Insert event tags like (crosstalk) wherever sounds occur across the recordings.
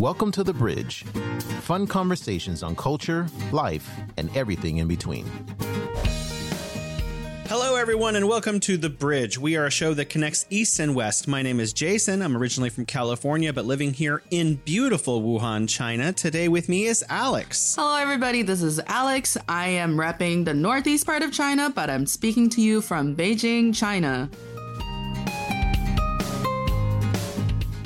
Welcome to The Bridge. Fun conversations on culture, life, and everything in between. Hello, everyone, and welcome to The Bridge. We are a show that connects East and West. My name is Jason. I'm originally from California, but living here in beautiful Wuhan, China. Today with me is Alex. Hello, everybody. This is Alex. I am repping the northeast part of China, but I'm speaking to you from Beijing, China.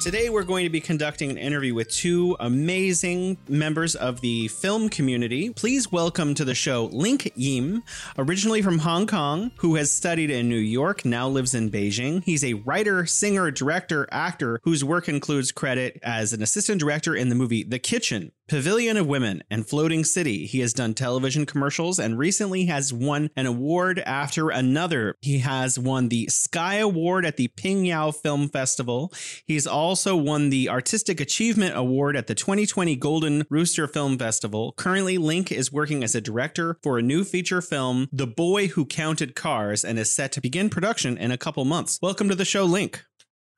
Today, we're going to be conducting an interview with two amazing members of the film community. Please welcome to the show Linq Yim, originally from Hong Kong, who has studied in New York, now lives in Beijing. He's a writer, singer, director, actor whose work includes credit as an assistant director in the movie The Kitchen, Pavilion of Women, and Floating City. He has done television commercials and recently has won an award after another. He has won the Sky Award at the Pingyao Film Festival. He's also won the Artistic Achievement Award at the 2020 Golden Rooster Film Festival. Currently, Linq is working as a director for a new feature film, The Boy Who Counted Cars, and is set to begin production in a couple months. Welcome to the show, Linq.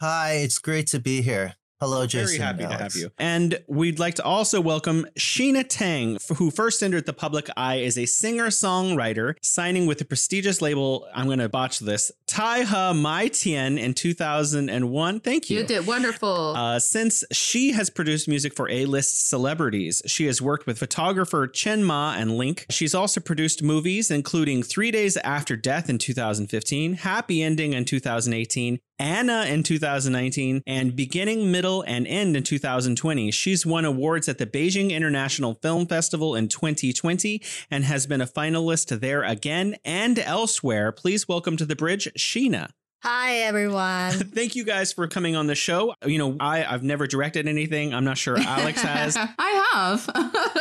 Hi, it's great to be here. Hello, Jason. Very happy Alex. to have you. And we'd like to also welcome Sheena Tang, who first entered the public eye as a singer songwriter, signing with the prestigious label, I'm going to botch this, Tai Ha Mai Tian in 2001. Thank you. You did wonderful. Uh, since she has produced music for A-list celebrities, she has worked with photographer Chen Ma and Linq. She's also produced movies, including Three Days After Death in 2015, Happy Ending in 2018, Anna in 2019, and Beginning, Middle, and End in 2020. She's won awards at the Beijing International Film Festival in 2020 and has been a finalist there again and elsewhere. Please welcome to the bridge, Sheena. Hi, everyone. (laughs) Thank you guys for coming on the show. You know, I, I've never directed anything. I'm not sure Alex (laughs) has. I have.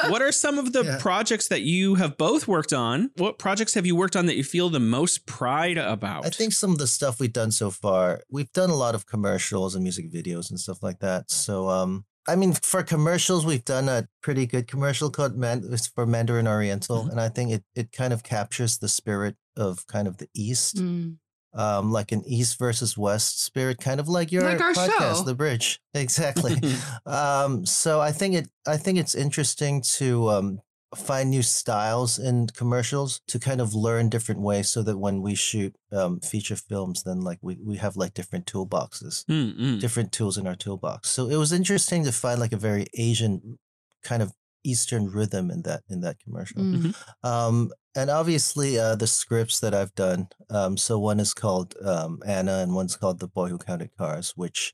(laughs) what are some of the Yeah. projects that you have both worked on? What projects have you worked on that you feel the most pride about? I think some of the stuff we've done so far, we've done a lot of commercials and music videos and stuff like that. So, um, I mean, for commercials, we've done a pretty good commercial called Man- it's for Mandarin Oriental, Mhm. and I think it it kind of captures the spirit of kind of the East, Mm. Um, like an East versus West spirit, kind of like your Like our podcast, show. The Bridge, (laughs) exactly. (laughs) um, so I think it I think it's interesting to um, find new styles in commercials to kind of learn different ways so that when we shoot um, feature films then like we, we have like different toolboxes Mm, mm. different tools in our toolbox so it was interesting to find like a very asian kind of eastern rhythm in that in that commercial Mm. um, and obviously uh, the scripts that I've done. Um, so one is called um, Anna, and one's called The Boy Who Counted Cars, which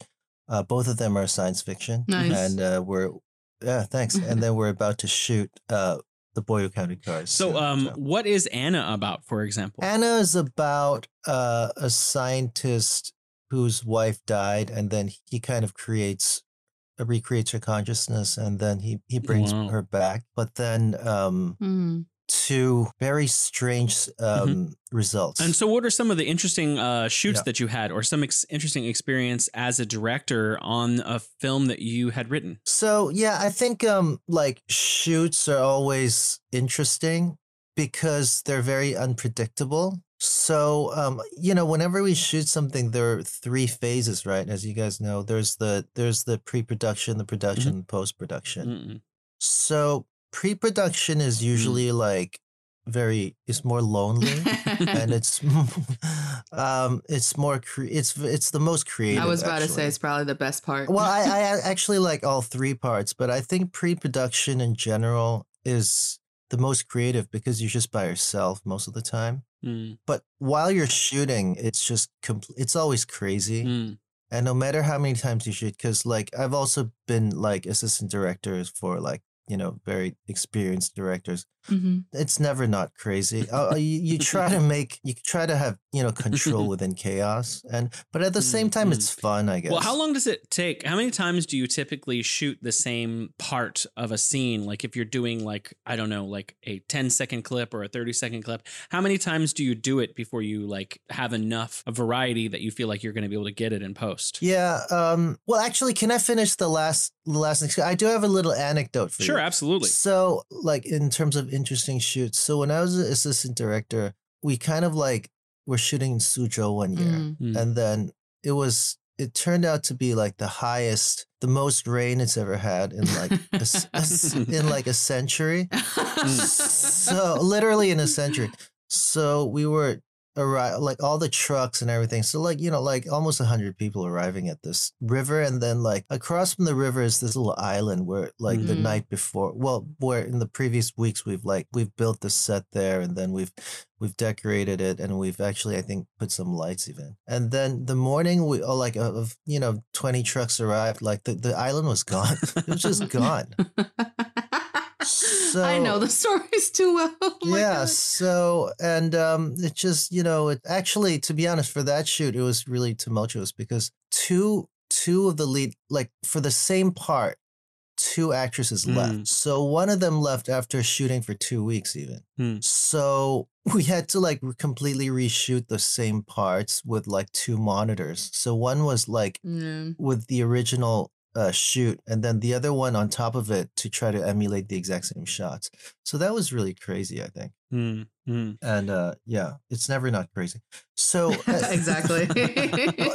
uh, both of them are science fiction. Nice. And uh, we're yeah, thanks. and then (laughs) we're about to shoot uh, The Boy Who Counted Cars. so, um, so. what is Anna about, for example? Anna is about uh, a scientist whose wife died, and then he kind of creates. Recreates her consciousness, and then he he brings Wow. her back. But then, um, Mm. two very strange um, results. Mm-hmm. And so, what are some of the interesting uh, shoots Yeah. that you had, or some ex- interesting experience as a director on a film that you had written? So yeah, I think um like shoots are always interesting because they're very unpredictable. So um you know, whenever we shoot something there are three phases, right? As you guys know, there's the there's the pre-production, the production, and post-production. Mm-mm. So pre-production is usually like very it's more lonely and (laughs) it's (laughs) um it's more cre- it's it's the most creative. I was about to say it's probably the best part. Well, I, I (laughs) actually like all three parts, but I think pre-production in general is the most creative because you're just by yourself most of the time. Mm, But while you're shooting, it's just compl- it's always crazy, mm, and no matter how many times you shoot, because like I've also been like assistant directors for like you know very experienced directors. hmm It's never not crazy. (laughs) Uh, uh, you, you try to (laughs) make you try to have you know control (laughs) within chaos, and but at the same time, it's fun. I guess. Well, how long does it take? How many times do you typically shoot the same part of a scene? Like if you're doing like I don't know, like a 10 second clip or a 30 second clip, how many times do you do it before you like have enough variety that you feel like you're going to be able to get it in post? Yeah. Um. Well, actually, can I finish the last the last? I do have a little anecdote for you. Sure, absolutely. So, like in terms of interesting shoots, so when I was an assistant director, we kind of like were shooting in Suzhou one year, Mm. Mm. and then it was it turned out to be like the highest, the most rain it's ever had in like a s- a s- (laughs) in like a century. so literally in a century. So we were arrive like all the trucks and everything. So like you know like almost a hundred people arriving at this river, and then like across from the river is this little island where like the Mhm. night before, well, where in the previous weeks we've like we've built the set there, and then we've we've decorated it, and we've actually I think put some lights even. And then the morning we oh, like of you know twenty trucks arrived, like the the island was gone. (laughs) it was just gone. (laughs) (laughs) I know the stories too well. (laughs) Oh yeah God. so and um it just you know it actually to be honest for that shoot it was really tumultuous because two two of the lead like for the same part two actresses Mm. left so one of them left after shooting for two weeks even Mm. so (laughs) we had to like completely reshoot the same parts with like two monitors so one was like Yeah. with the original uh, shoot, and then the other one on top of it to try to emulate the exact same shots. So that was really crazy, I think. Mm, mm. And uh, yeah, it's never not crazy. So (laughs) uh, exactly.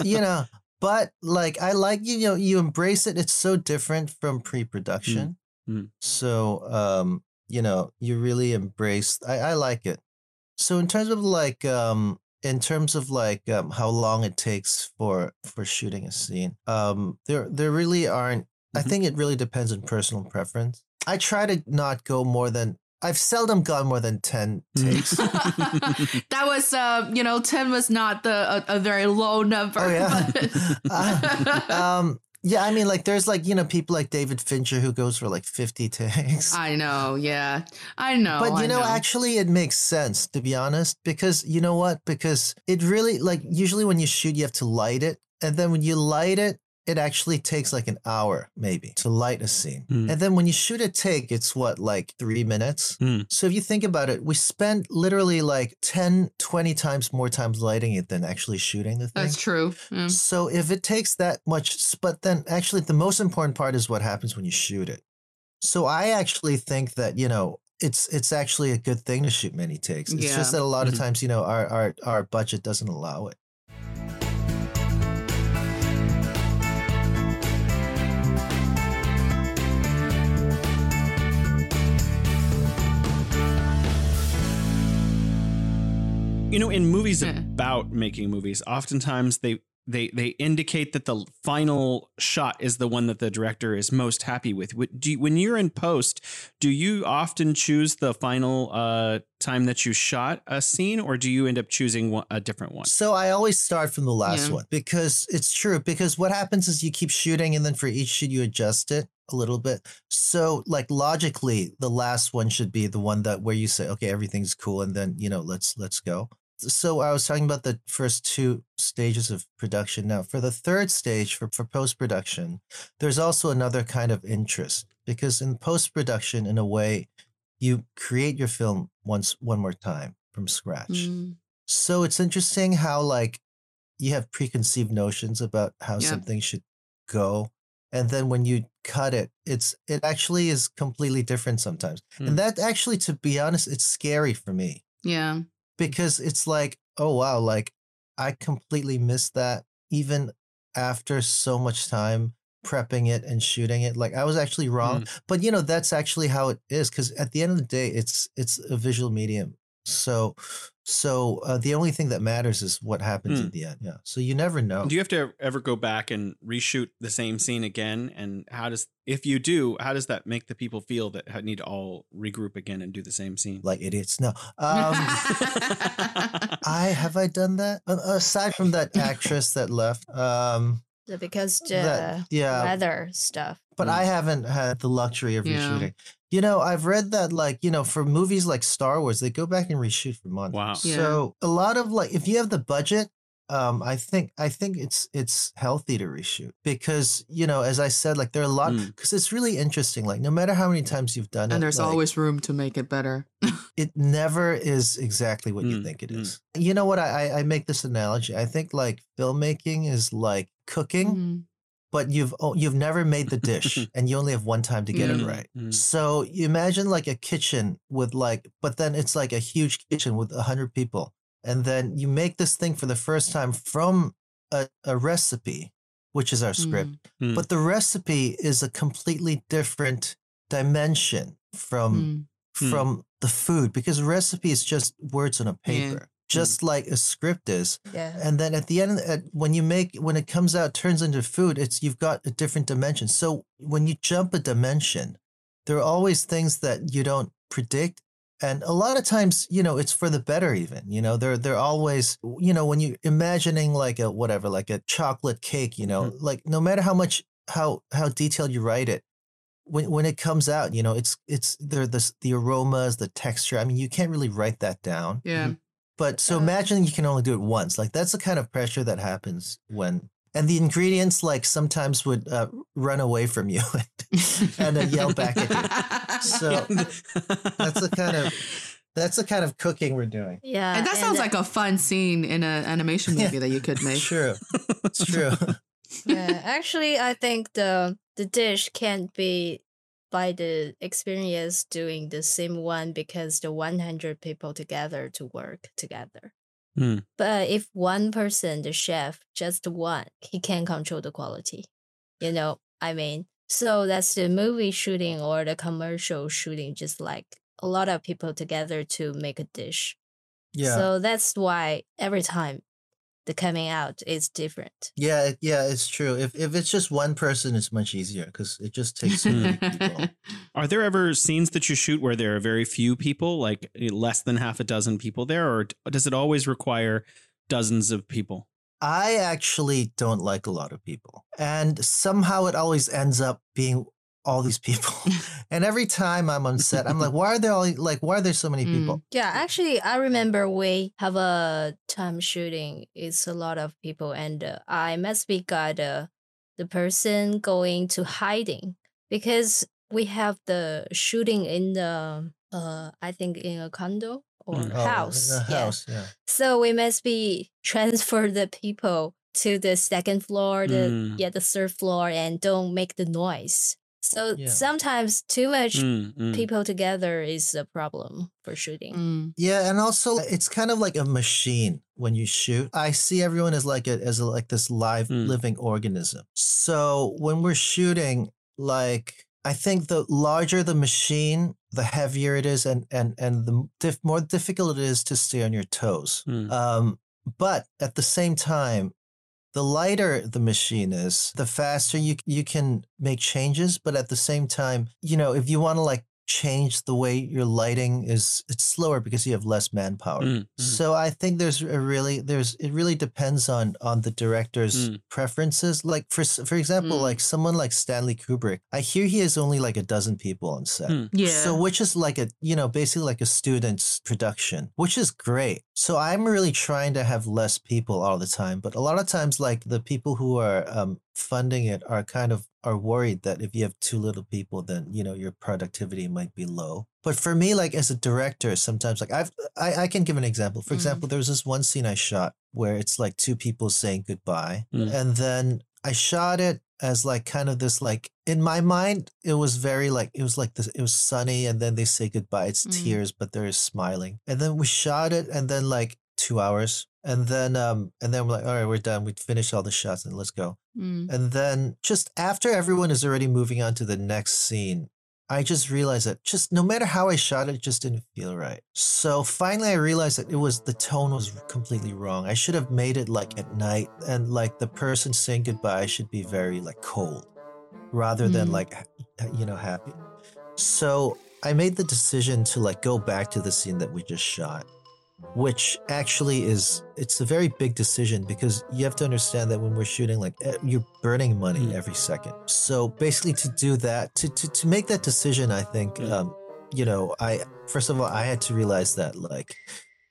you (laughs) know, but like I like you know you embrace it. It's so different from pre-production. Mm. So um, you know, you really embrace. I, I like it. So in terms of like um in terms of like um, how long it takes for for shooting a scene, um, there there really aren't. I Mhm. think it really depends on personal preference. I try to not go more than. I've seldom gone more than ten takes. (laughs) that was, uh, you know, 10 was not the a, a very low number. Oh, (laughs) yeah. but- (laughs) um, yeah, I mean, like, there's like you know people like David Fincher who goes for like fifty (laughs) takes. I know, yeah. I know. but you know, actually, it makes sense to be honest, because you know what? Because it really like usually when you shoot, you have to light it, and then when you light it, it actually takes like an hour maybe to light a scene, Mm. and then when you shoot a take, it's what like three minutes. Mm. So if you think about it, we spend literally like 10, 20 times more times lighting it than actually shooting the thing. That's true. Yeah. So if it takes that much, but then actually the most important part is what happens when you shoot it. So I actually think that you know it's it's actually a good thing to shoot many takes. It's Yeah. just that a lot Mhm. of times you know our our our budget doesn't allow it. You know, in movies Yeah. about making movies, oftentimes they they they indicate that the final shot is the one that the director is most happy with. Do you, when you're in post, do you often choose the final uh, time that you shot a scene, or do you end up choosing one, a different one? So I always start from the last Yeah. one because it's true. Because what happens is you keep shooting, and then for each shoot you adjust it a little bit. So like logically, the last one should be the one that where you say, okay, everything's cool, and then you know let's let's go. So I was talking about the first two stages of production. Now for the third stage for, for post production, there's also another kind of interest because in post production, in a way, you create your film once one more time from scratch. Mm. So it's interesting how like you have preconceived notions about how Yeah. something should go. And then when you cut it, it's it actually is completely different sometimes. Hmm. And that actually, to be honest, it's scary for me Yeah. Because it's like, oh wow, like I completely missed that even after so much time prepping it and shooting it. Like I was actually wrong. Mm. But you know, that's actually how it is because at the end of the day, it's it's a visual medium. So so uh, the only thing that matters is what happens Hmm. at the end. Yeah. So you never know. Do you have to ever go back and reshoot the same scene again? And how does, if you do, how does that make the people feel that need to all regroup again and do the same scene? like idiots. No. Um, (laughs) I have I done that aside from that actress that left. Um, because the that, yeah. weather stuff. but mm. I haven't had the luxury of Yeah. reshooting. You know, I've read that like, you know, for movies like Star Wars, they go back and reshoot for months. Wow. Yeah. So a lot of like if you have the budget, um, I think I think it's it's healthy to reshoot because you know, as I said, like there are a lot Mm. because it's really interesting. Like no matter how many times you've done it, And there's like, always room to make it better. (laughs) it never is exactly what you Mm, think it is. mm. You know what? I I I make this analogy. I think like filmmaking is like cooking, Mhm. but you've oh, you've never made the dish (laughs) and you only have one time to get it Mm. right. Mm. So you imagine like a kitchen with like, but then it's like a huge kitchen with a hundred people, and then you make this thing for the first time from a, a recipe, which is our script. Mm. Mm. But the recipe is a completely different dimension from Mm. Hmm. from the food because recipe is just words on a paper, just like a script is. Yeah. And then at the end, at, when you make when it comes out, turns into food. It's you've got a different dimension. So when you jump a dimension, there are always things that you don't predict, and a lot of times, you know, it's for the better. Even you know, they're they're always you know when you're imagining like a whatever, like a chocolate cake. You know, mm-hmm. like no matter how much how how detailed you write it. When, when it comes out, you know, it's it's there the the aromas, the texture. I mean, you can't really write that down. Yeah. Mm-hmm. But so imagine you can only do it once. Like that's the kind of pressure that happens when, and the ingredients like sometimes would uh, run away from you (laughs) and uh, yell back at you. So (laughs) that's the kind of that's the kind of cooking we're doing. Yeah. And that sounds uh, like a fun scene in an animation Yeah. movie that you could make. (laughs) True, it's true. yeah. Actually, I think the the dish can't be by the experience doing the same one because the 100 people together to work together. Hmm. But if one person, the chef, just one, he can control the quality. You know, I mean, so that's the movie shooting or the commercial shooting, just like a lot of people together to make a dish. Yeah, So that's why every time the coming out is different. yeah, it- yeah. It's true. If if it's just one person, it's much easier because it just takes so people. (laughs) Are there ever scenes that you shoot where there are very few people, like eh, less than half a dozen people there, or does it always require dozens of people? I actually don't like a lot of people. And somehow it always ends up being all these people. (laughs) and every time I'm on set, I'm like, why are there all like why are there so many people? Yeah, actually, I remember we have a time shooting. It's a lot of people, and uh, I must be got uh, the person going to hiding because we have the shooting in the uh, I think in a condo or Mm. Oh, house. in a yeah. house, yeah. So we must be transfer the people to the second floor, the Mm. yeah, the third floor, and don't make the noise. So Yeah. sometimes too much Mm, mm. people together is a problem for shooting. Mm. Yeah, and also it's kind of like a machine when you shoot. I see everyone as like a as a, like this live Mm. living organism. So when we're shooting, like I think the larger the machine, the heavier it is, and and and the dif- more difficult it is to stay on your toes. Mm. Um, but at the same time, the lighter the machine is, the faster you you can make changes. But at the same time, you know, if you want to like change the way your lighting is, it's slower because you have less manpower. Mm, mm. So I think there's a really there's it really depends on on the director's Mm. preferences. Like for for example, Mm. like someone like Stanley Kubrick, I hear he has only like a dozen people on set. Mm. Yeah. So which is like a you know basically like a student's production, which is great. So I'm really trying to have less people all the time, but a lot of times like the people who are um, funding it are kind of are worried that if you have too little people, then you know your productivity might be low. But for me, like as a director, sometimes like I've I, I can give an example. For Mm. example, there was this one scene I shot where it's like two people saying goodbye, Mm. and then I shot it as like kind of this like in my mind it was very like it was like this it was sunny and then they say goodbye it's Mm. tears but they're smiling and then we shot it and then like two hours and then um and then we're like all right we're done we finished all the shots and let's go Mm. and then just after everyone is already moving on to the next scene I just realized that just no matter how I shot it, it just didn't feel right. So finally, I realized that it was the tone was completely wrong. I should have made it like at night, and like the person saying goodbye should be very like cold, rather than Mm. like you know happy. So I made the decision to like go back to the scene that we just shot, which actually is it's a very big decision because you have to understand that when we're shooting like eh, you're burning money Mm. every second so basically to do that to to, to make that decision i think Mm. um you know i first of all i had to realize that like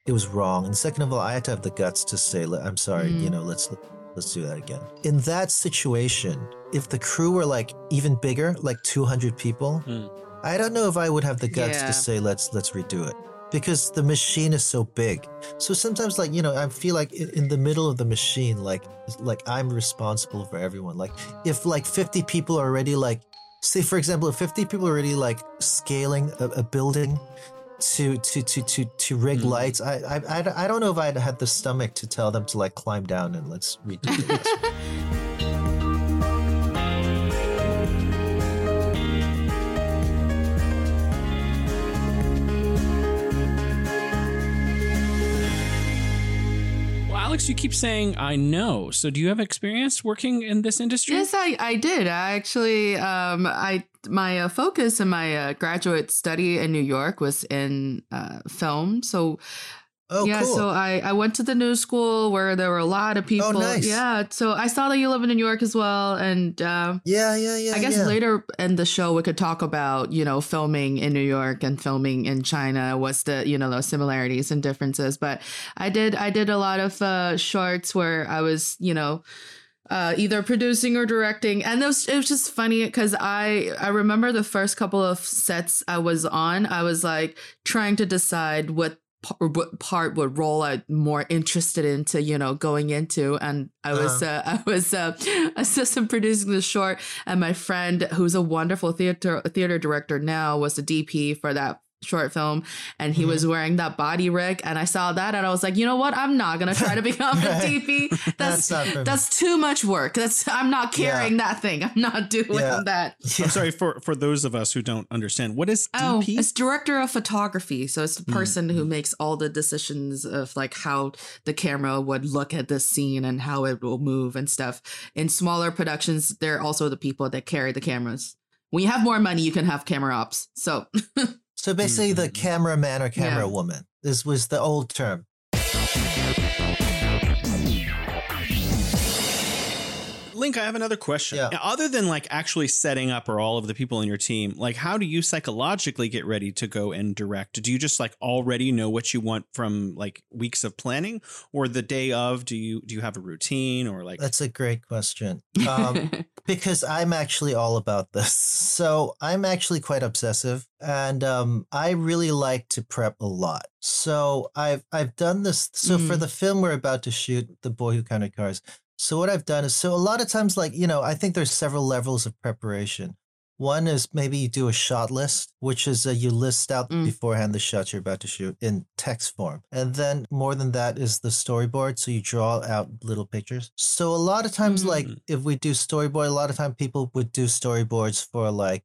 it was wrong and second of all i had to have the guts to say i'm sorry Mm. you know let's let's do that again in that situation if the crew were like even bigger like 200 people Mm. i don't know if i would have the guts Yeah. to say let's let's redo it because the machine is so big. So sometimes like you know i feel like in, in the middle of the machine like like i'm responsible for everyone. Like if like 50 people are already like say for example if 50 people are already like scaling a, a building to to to to to rig Hmm. lights I, I i I don't know if i'd had the stomach to tell them to like climb down and let's redo this (laughs) Alex, you keep saying I know. So do you have experience working in this industry? Yes, I, I did. I actually, um, I my uh, focus in my uh, graduate study in New York was in uh, film. So oh yeah, cool so I, I went to the new school where there were a lot of people. nice. Yeah, so I saw that you live in New York as well, and uh, yeah yeah yeah I guess yeah. later in the show we could talk about you know filming in New York and filming in China. What's the you know the similarities and differences? But I did I did a lot of uh, shorts where I was you know. Uh, either producing or directing, and it was, it was just funny because I I remember the first couple of sets I was on, I was like trying to decide what what part would role I'm more interested into, you know, going into. And I was uh, (laughs) I was uh, assistant producing the short, and my friend, who's a wonderful theater theater director now, was the DP for that short film and he was wearing that body rig and I saw that and I was like you know what I'm not gonna try to become a (laughs) DP that's That's not for me. that's too much work that's I'm not Yeah. carrying that thing I'm not doing Yeah. that Yeah. I'm sorry for for those of us who don't understand. What is Oh, DP? it's director of photography. So it's the Mm, person who makes all the decisions of like how the camera would look at the scene and how it will move and stuff. In smaller productions, they're also the people that carry the cameras. When you have more money, you can have camera ops. So (laughs) So basically, the Mhm. cameraman or camera Yeah. woman. This was the old term. Linq, I have another question. Yeah. Other than like actually setting up or all of the people in your team, like how do you psychologically get ready to go and direct? Do you just like already know what you want from like weeks of planning or the day of? Do you do you have a routine or like That's a great question. (laughs) Um, because I'm actually all about this. So I'm actually quite obsessive, and um, I really like to prep a lot. So I've I've done this. So for Mm. the film we're about to shoot, The Boy Who Counted Cars. So what I've done is so a lot of times, like you know, I think there's several levels of preparation. One is maybe you do a shot list, which is uh, you list out Mm. beforehand the shots you're about to shoot in text form. And then more than that is the storyboard. So you draw out little pictures. So a lot of times, like Mm. if we do storyboard, a lot of time people would do storyboards for like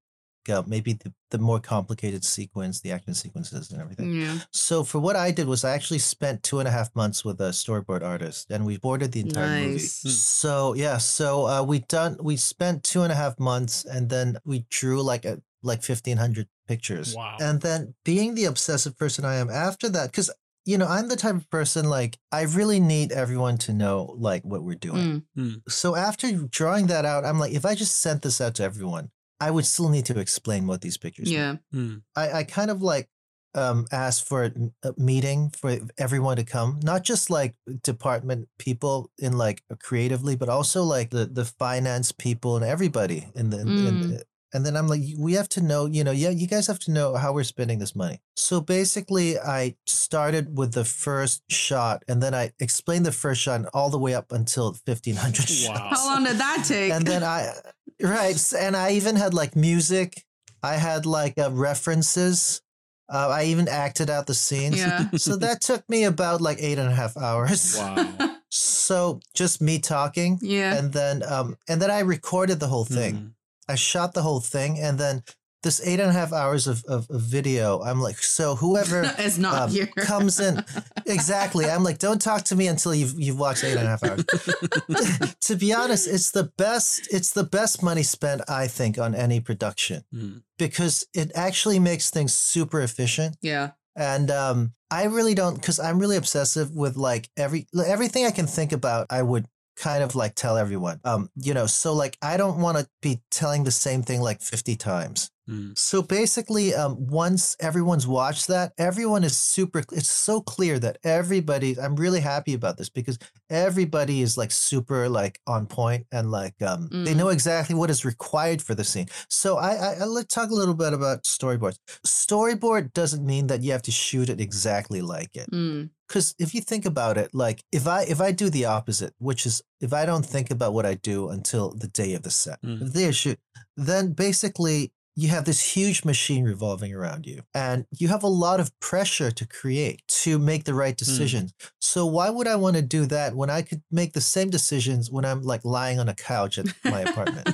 uh, maybe the, the more complicated sequence, the action sequences and everything. yeah, So for what I did was I actually spent two and a half months with a storyboard artist and we boarded the entire movie. nice. Hmm. So yeah, so uh, we done we spent two and a half months and then we drew like a like fifteen hundred pictures. Wow. And then being the obsessive person I am after that, because you know I'm the type of person like I really need everyone to know like what we're doing. Mm. So after drawing that out, I'm like, if I just sent this out to everyone, I would still need to explain what these pictures. mean. Yeah, Hmm. I, I kind of like um, asked for a, a meeting for everyone to come, not just like department people in like creatively, but also like the the finance people and everybody in the. In, in- Mm. and then I'm like, we have to know, you know, yeah, you guys have to know how we're spending this money. So basically, I started with the first shot, and then I explained the first shot all the way up until 1500 (laughs) Wow. shots how long did that take? and then I, right, and I even had like music. I had like uh, references. Uh, I even acted out the scenes. yeah, (laughs) So that took me about like eight and a half hours. Wow. (laughs) So just me talking, yeah. and then um, and then I recorded the whole thing. Mhm. I shot the whole thing, and then this eight and a half hours of, of, of video. I'm like, so whoever (laughs) it's not um, here. comes in (laughs) exactly. I'm like, don't talk to me until you've you've watched eight and a half hours. (laughs) to be honest, it's the best. It's the best money spent, I think, on any production Hmm. because it actually makes things super efficient. yeah, And um, I really don't because I'm really obsessive with like every everything I can think about. I would kind of like tell everyone. Um, you know, so like I don't want to be telling the same thing like 50 times. Mm. So basically, um, once everyone's watched that, everyone is super. It's so clear that everybody. I'm really happy about this because everybody is like super like on point and like um, they Mm. know exactly what is required for the scene. So I, I, I let's talk a little bit about storyboards. Storyboard doesn't mean that you have to shoot it exactly like it Mm. Because if you think about it like if i if i do the opposite which is if i don't think about what i do until the day of the set Mm. the day of shoot then basically you have this huge machine revolving around you and you have a lot of pressure to create to make the right decisions. So why would i want to do that when i could make the same decisions when i'm like lying on a couch at my apartment?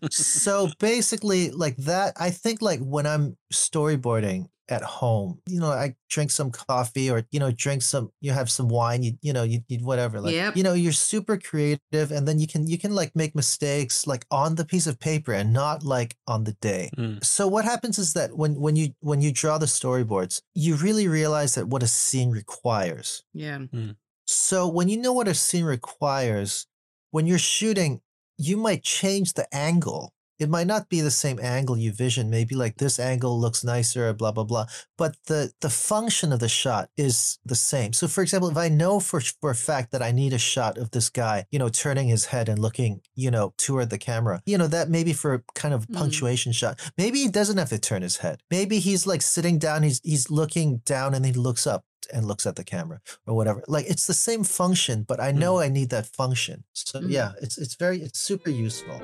(laughs) (laughs) So basically like that i think like when i'm storyboarding at home you know i drink some coffee or you know drink some you have some wine you you know you, you whatever like Yep. you know you're super creative and then you can you can like make mistakes like on the piece of paper and not like on the day Mm. so what happens is that when when you when you draw the storyboards you really realize that what a scene requires Yeah. so when you know what a scene requires, when you're shooting, you might change the angle. It might not be the same angle you vision. Maybe like this angle looks nicer, blah blah blah. But the the function of the shot is the same. So for example, if I know for for a fact that I need a shot of this guy, you know, turning his head and looking, you know, toward the camera, you know, that maybe for a kind of Mm. punctuation shot. Maybe he doesn't have to turn his head. Maybe he's like sitting down. He's he's looking down and he looks up and looks at the camera or whatever. Like it's the same function, but I know I need that function. So Mhm. yeah, it's it's very it's super useful.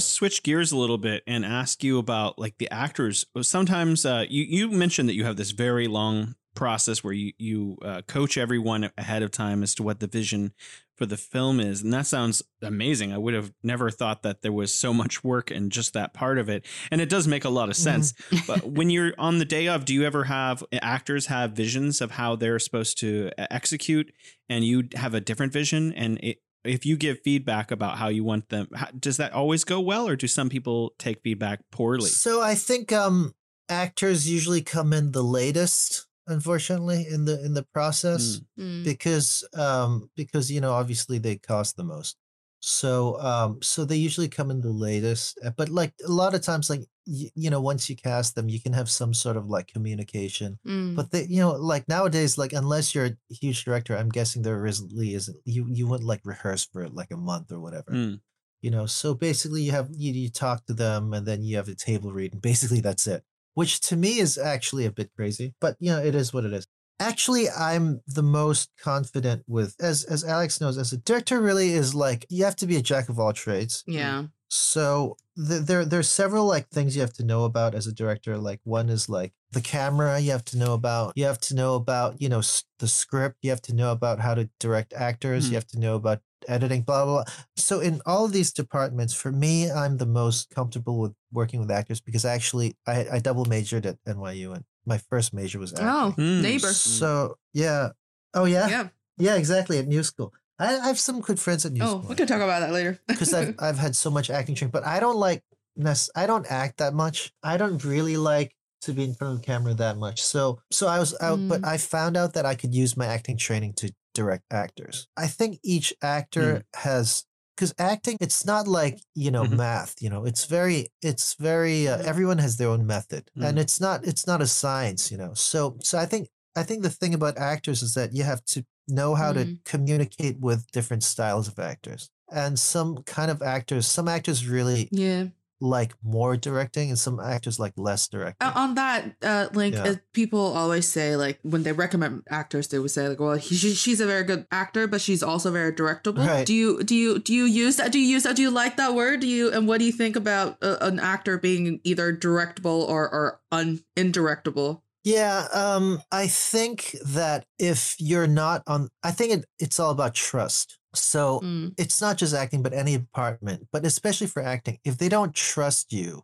To switch gears a little bit and ask you about like the actors. Sometimes uh, you you mentioned that you have this very long process where you you uh, coach everyone ahead of time as to what the vision for the film is, and that sounds amazing. I would have never thought that there was so much work in just that part of it, and it does make a lot of sense. but when you're on the day of, do you ever have actors have visions of how they're supposed to uh, execute, and you have a different vision, and it, if you give feedback about how you want them how, does that always go well or do some people take feedback poorly So I think um actors usually come in the latest, unfortunately, in the in the process. Mm. because um because you know obviously they cost the most so um so they usually come in the latest uh, but like a lot of times like y- you know once you cast them you can have some sort of like communication Mm. but they you know like nowadays like unless you're a huge director i'm guessing there really isn't you you wouldn't like rehearse for like a month or whatever Mm. you know so basically you have you, you talk to them and then you have a table read and basically that's it which to me is actually a bit crazy but you know it is what it is actually i'm the most confident with as as alex knows as a director really is like you have to be a jack of all trades yeah. so th- there there's several like things you have to know about as a director. Like one is like the camera you have to know about. You have to know about you know s- the script. You have to know about how to direct actors. Hmm. You have to know about editing. Blah blah. blah. So in all of these departments, for me, I'm the most comfortable with working with actors because actually I I double majored at NYU and my first major was acting. Oh, Mm. neighbor. So yeah. Oh yeah. Yeah. Yeah. Exactly at New School. I, I have some good friends at New Oh, School we can talk about that later. (laughs) because I've I've had so much acting training, but I don't like nec- I don't act that much. I don't really like to be in front of the camera that much. So so I was out, but Mm. I found out that I could use my acting training to direct actors. I think each actor has because acting it's not like you know Mhm. math you know it's very it's very uh, everyone has their own method and Mm. it's not it's not a science you know so so i think i think the thing about actors is that you have to know how to Mm. communicate with different styles of actors and some kind of actors some actors really yeah. Like more directing and some actors like less directing Uh, on that, uh, like Yeah. uh, people always say, like when they recommend actors, they would say, like, well, he, she, she's a very good actor, but she's also very directable. Right. Do you do you do you use that? Do you use that? Do you like that word? Do you and what do you think about uh, an actor being either directable or or un indirectable? Yeah, um, I think that if you're not on, I think it, it's all about trust. So Mm. it's not just acting, but any department, but especially for acting, if they don't trust you,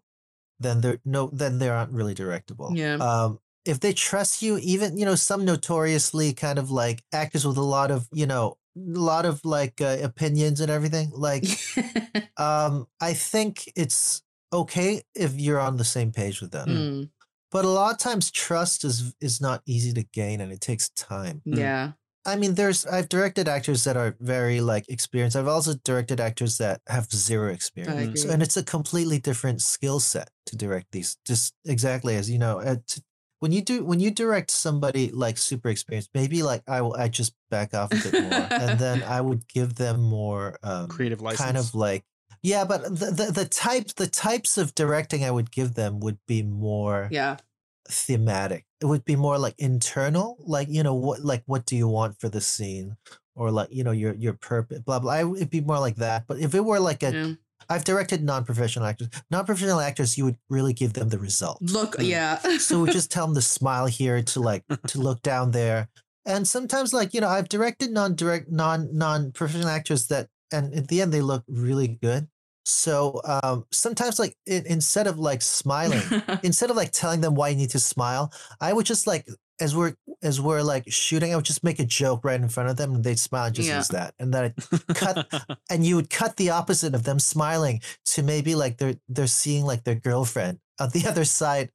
then they're no, then they aren't really directable. Yeah. Um, if they trust you, even you know some notoriously kind of like actors with a lot of you know a lot of like uh, opinions and everything. (laughs) Like, um, I think it's okay if you're on the same page with them. Mm, But a lot of times, trust is is not easy to gain, and it takes time. yeah. I mean, there's I've directed actors that are very like experienced. I've also directed actors that have zero experience, and it's a completely different skill set to direct these. Just exactly as you know, uh, when you do when you direct somebody like super experienced, maybe like I will I just back off a bit more, and then (laughs) I would give them more um, Creative license. kind of like yeah, but the, the the types the types of directing I would give them would be more Yeah. thematic. It would be more like internal, like you know what, like what do you want for the scene, or like you know your your purpose, blah blah. I, it'd be more like that. But if it were like a, yeah. have directed non-professional actors. Non-professional actors, you would really give them the result. Look, yeah. So we (laughs) just tell them to smile here, to like to look down there, and sometimes like you know I've directed non-direct non non-professional actors that, and at the end they look really good. So um sometimes like in, instead of like smiling (laughs) instead of like telling them why you need to smile, I would just like as we're as we're like shooting, I would just make a joke right in front of them and they'd smile and just Yeah. use that. And then I'd cut (laughs) and you would cut the opposite of them smiling to maybe like they're they're seeing like their girlfriend on the (laughs) other side,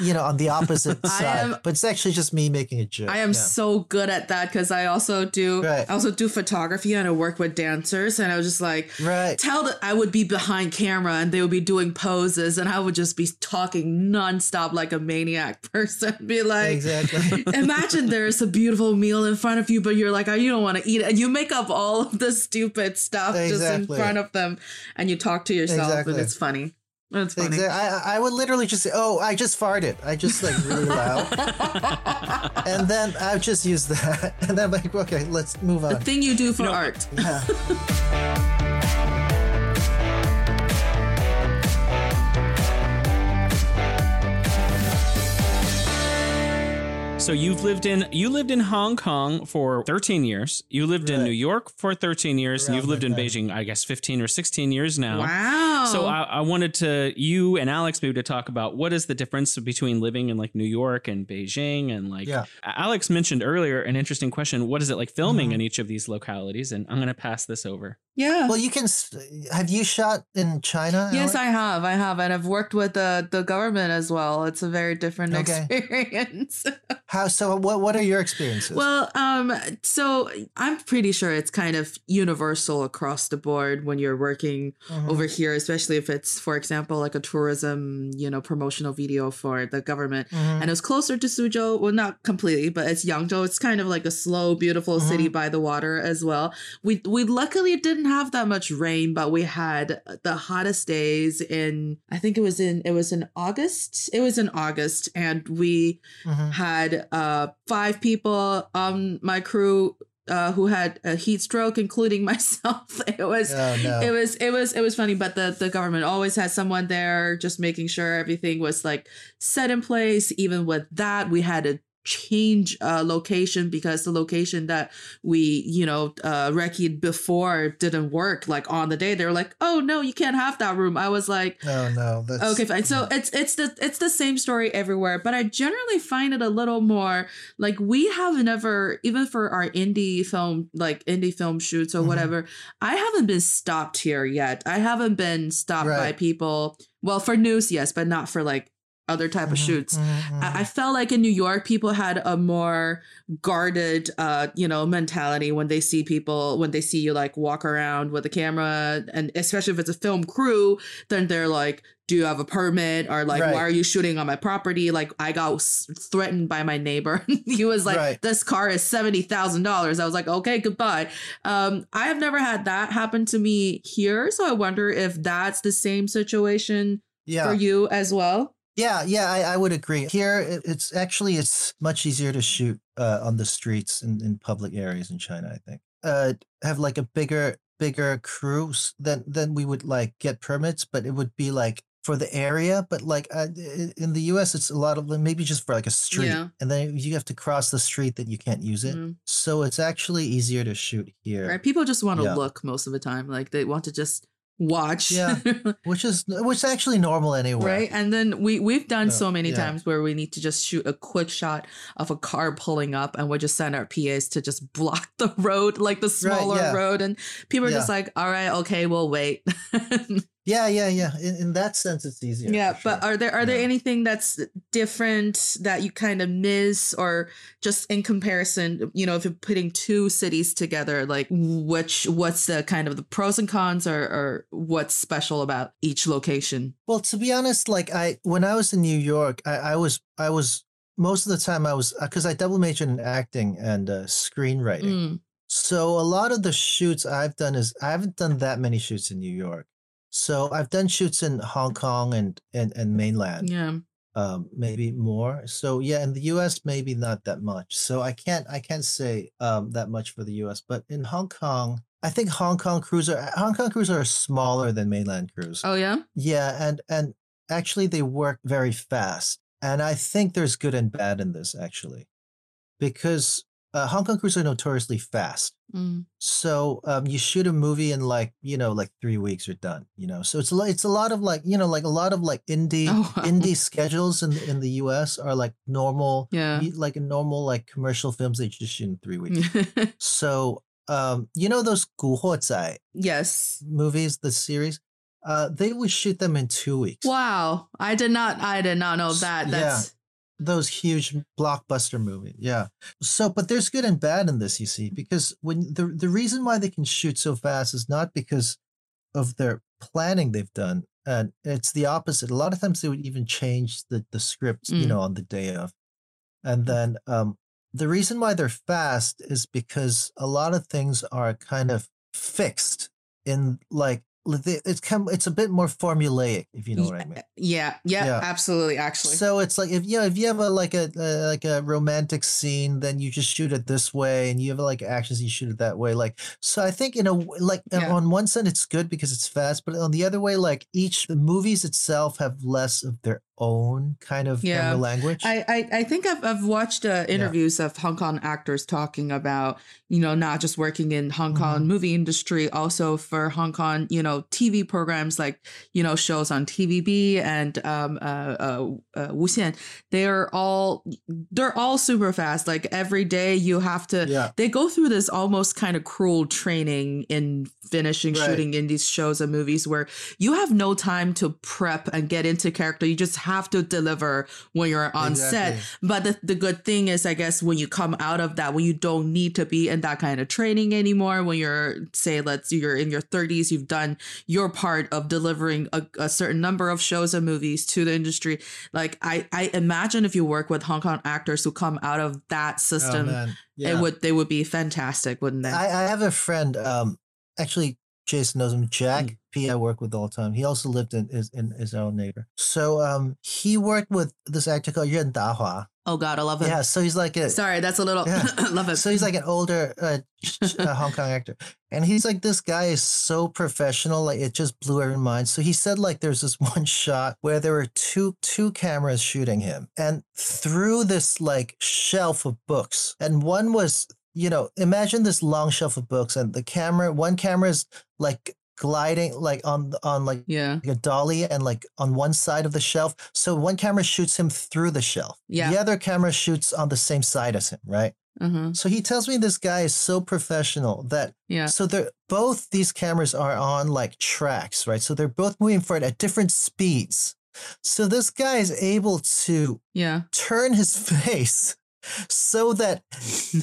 you know, on the opposite (laughs) side. am- but it's actually just me making a joke. I am yeah. so good at that because I also do Right. I also do photography and I work with dancers and I was just like right. tell that I would be behind camera and they would be doing poses and I would just be talking nonstop like a maniac (laughs) person. Be like Exactly. (laughs) Imagine there's a beautiful meal in front of you, but you're like, oh, you don't want to eat it. And you make up all of the stupid stuff just in front of them and you talk to yourself Exactly. and it's funny. It's funny. Exactly. I, I would literally just say, "Oh, I just farted." I just like really loud, (laughs) and then I would just use that, (laughs) and then I'm like, "Okay, let's move on." The thing you do for know- art. Yeah. (laughs) So you've lived in you lived in Hong Kong for 13 years. You lived in New York for 13 years, and you've lived in time. Beijing, I guess, 15 or 16 years now. Wow. So I, I wanted to you and Alex maybe to talk about what is the difference between living in like New York and Beijing and like Yeah. Alex mentioned earlier an interesting question. What is it like filming Mhm. in each of these localities? And I'm going to pass this over. yeah. Well, you can. Have you shot in China? Yes, Alex? I have. I have, and I've worked with the the government as well. It's a very different Okay. (laughs) experience. How so? What What are your experiences? well, um, so I'm pretty sure it's kind of universal across the board when you're working Mhm. over here, especially if it's, for example, like a tourism, you know, promotional video for the government. Mhm. And it's closer to Suzhou. Well, not completely, but it's Yangzhou. It's kind of like a slow, beautiful city by the water as well. We we luckily didn't have that much rain, but we had the hottest days in I think it was in it was in August. It was in August, and we Mhm. had uh five people on my crew uh who had a heat stroke, including (laughs) myself. It was Oh no. it was it was it was funny but the the government always had someone there just making sure everything was like set in place even with that we had to change uh location because the location that we you know uh recce before didn't work like on the day they were like oh no you can't have that room i was like oh no. That's Okay, fine. So it's it's the it's the same story everywhere, but I generally find it a little more like we have never even for our indie film like indie film shoots or Mhm. whatever, I haven't been stopped here yet. I haven't been stopped by people. Well, for news, yes, but not for like other type of Mhm, shoots. mhm, I, I mhm. felt like in New York, people had a more guarded, uh, you know, mentality when they see people, when they see you like walk around with a camera, and especially if it's a film crew, then they're like, "Do you have a permit?" Or like, Right. "Why are you shooting on my property?" Like, I got s- threatened by my neighbor. (laughs) he was like, Right. "This car is seventy thousand dollars." I was like, "Okay, goodbye." Um, I have never had that happen to me here, so I wonder if that's the same situation yeah. for you as well. Yeah, yeah, I, I would agree. Here, it, it's actually it's much easier to shoot uh, on the streets in, in public areas in China. I think uh, have like a bigger bigger crews than than we would like get permits, but it would be like for the area. But like uh, in the U.S., it's a lot of maybe just for like a street, Yeah. and then you have to cross the street that you can't use it. Mhm. So it's actually easier to shoot here. Right? People just want to Yeah. look most of the time. Like they want to just watch. Yeah. (laughs) which is which is actually normal anyway. right and then we we've done So, so many yeah. times where we need to just shoot a quick shot of a car pulling up and we just send our pas to just block the road like the smaller yeah. road and people are Yeah. just like all right okay we'll wait (laughs) Yeah, yeah, yeah. In, in that sense, it's easier. yeah but sure. are there are there Yeah. anything that's different that you kind of miss or just in comparison you know if you're putting two cities together like which what's the kind of the pros and cons or, or what's special about each location Well, to be honest, like I when I was in New York, I, I was I was most of the time I was because I double majored in acting and uh, screenwriting. Mm, So a lot of the shoots I've done is I haven't done that many shoots in New York. So I've done shoots in Hong Kong and and, and mainland, yeah um, maybe more. So yeah, in the U.S. maybe not that much. So I can't I can't say um, that much for the U.S. But in Hong Kong, I think Hong Kong crews are Hong Kong crews are smaller than mainland crews. oh yeah Yeah, and and actually they work very fast, and I think there's good and bad in this actually, because uh, Hong Kong crews are notoriously fast. Mm. So um, you shoot a movie in like you know like three weeks you're done. You know, so it's a it's a lot of like you know like a lot of like (laughs) indie oh, wow. indie schedules in in the U.S. are like normal yeah like normal like commercial films they just shoot in three (laughs) weeks. so um you know those guhozai yes movies the series uh they would shoot them in two weeks. Wow, I did not I did not know that. That's yeah those huge blockbuster movies. Yeah. So, but there's good and bad in this, you see, because when the the reason why they can shoot so fast is not because of their planning they've done. And it's the opposite. A lot of times they would even change the, the scripts, you Mm. know, on the day of. And then um, the reason why they're fast is because a lot of things are kind of fixed in like it's come it's a bit more formulaic if you know what I mean. yeah, yeah, Yeah. absolutely actually. So it's like if you know, if you have a like a, uh like a romantic scene, then you just shoot it this way, and you have like actions, you shoot it that way. Like so, I think in a like uh, Yeah. on one side it's good because it's fast, but on the other way, like each the movies itself have less of their own kind of Yeah. camera language. I, I, I think I've, I've watched uh, interviews of Hong Kong actors talking about, you know, not just working in Hong Kong Mhm. movie industry, also for Hong Kong, you know, TV programs like, you know, shows on TVB and um, uh, uh, uh, Wuxian. They're all, they're all super fast. Like every day you have to, yeah, they go through this almost kind of cruel training in finishing Right. shooting in these shows and movies where you have no time to prep and get into character. You just have to deliver when you're on set. But the, the good thing is, I guess, when you come out of that, when you don't need to be in that kind of training anymore, when you're, say, let's you're in your 30s, you've done your part of delivering a, a certain number of shows and movies to the industry. Like, I, I imagine if you work with Hong Kong actors who come out of that Oh, system, man. Yeah. it would they would be fantastic, wouldn't they? I, I have a friend. Um, actually, Jason knows him. Jack Mm. P. I work with all the time. He also lived in his in his own neighbor. So um, he worked with this actor called Yuan Dahua. oh God, I love it. Yeah, so he's like a Sorry, that's a little Yeah. (coughs) love it. So he's like an older uh, uh, Hong Kong actor, and he's like this guy is so professional, like it just blew everyone's mind. So he said like there's this (laughs) one shot where there were two two cameras shooting him, and through this like shelf of books, and one was you know imagine this long shelf of books, and the camera one camera is like gliding like on on like yeah. like a dolly and like on one side of the shelf. So one camera shoots him through the shelf. Yeah. The other camera shoots on the same side as him, right? Uh-huh. So he tells me this guy is so professional that Yeah. so they're both these cameras are on like tracks, right? So they're both moving forward at different speeds. So this guy is able to Yeah. turn his (laughs) face so that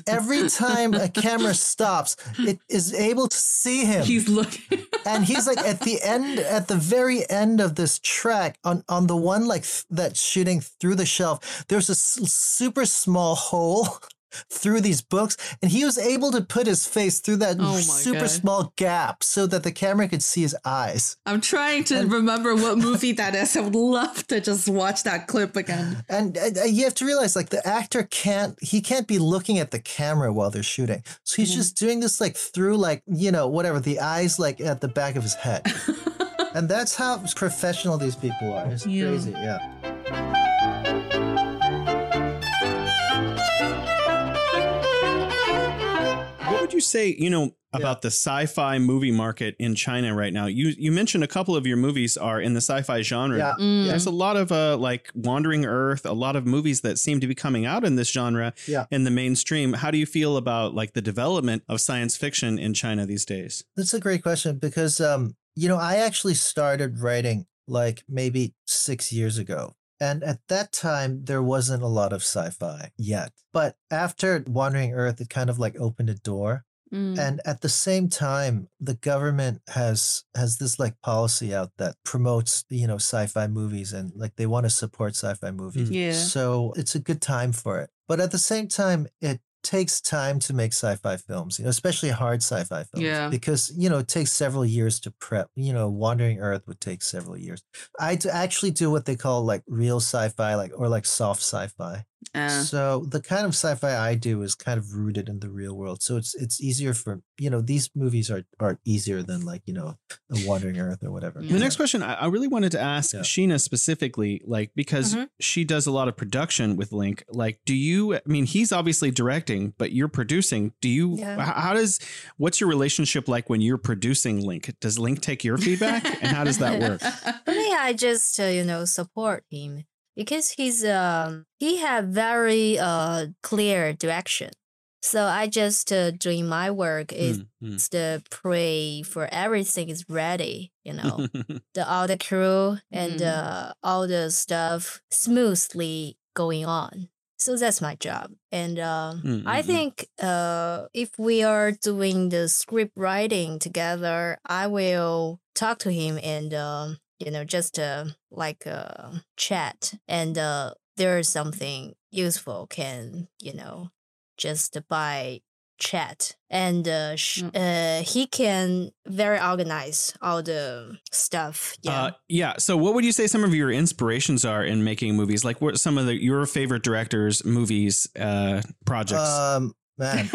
every time a camera (laughs) stops, it is able to see him. He's looking and he's like at the end at the very end of this track on on the one like th- that's shooting through the shelf there's a s- super small hole (laughs) through these books and he was able to put his face through that Oh super God. small gap so that the camera could see his eyes I'm trying to And- remember what (laughs) movie that is. I would love to just watch that clip again. and, and, uh, you have to realize like the actor can't he can't be looking at the camera while they're shooting so he's Mhm. just doing this like through like you know whatever the eyes like at the back of his head (laughs) and that's how professional these people are it's Yeah. crazy yeah would you say, you know, about the sci-fi movie market in China right now. You you mentioned a couple of your movies are in the sci-fi genre. Yeah. Mm. There's a lot of uh like Wandering Earth, a lot of movies that seem to be coming out in this genre Yeah. in the mainstream. How do you feel about like the development of science fiction in China these days? That's a great question because, um, you know, I actually started writing like maybe six years ago. And at that time, there wasn't a lot of sci fi yet. But after Wandering Earth, it kind of like opened a door. Mm. And at the same time, the government has has this like policy out that promotes, you know, sci-fi movies and like they want to support sci-fi movies. Yeah. So it's a good time for it. But at the same time, it takes time to make sci-fi films, you know, especially hard sci-fi films. Yeah. Because, you know, it takes several years to prep. You know, Wandering Earth would take several years. I actually do what they call like real sci-fi, like or like soft sci-fi. Uh, So the kind of sci-fi I do is kind of rooted in the real world. So it's it's easier for you know these movies are are easier than like you know the Wandering Earth or whatever. Yeah. The next question I, I really wanted to ask Yeah. Sheena specifically, like because Mhm. she does a lot of production with Linq. Like, do you? I mean, he's obviously directing, but you're producing. Do you? Yeah. h- How does? What's your relationship like when you're producing Linq? Does Linq take your feedback, and how does that work? (laughs) For me, I just uh, you know support him because he's um he had very uh clear direction. So I just uh, doing my work is Mm, mm. to pray for everything is ready. You know, (laughs) the all the crew and Mm. uh, all the stuff smoothly going on. So that's my job, and um, Mm, I mm, mm. think uh, if we are doing the script writing together, I will talk to him and um, you know just uh, like uh, chat, and uh, there is something useful can you know just by chat and uh, sh- uh he can very organize all the stuff yeah Uh, yeah. So, what would you say some of your inspirations are in making movies? Like, what some of the, your favorite directors' movies, uh, projects? Um, man.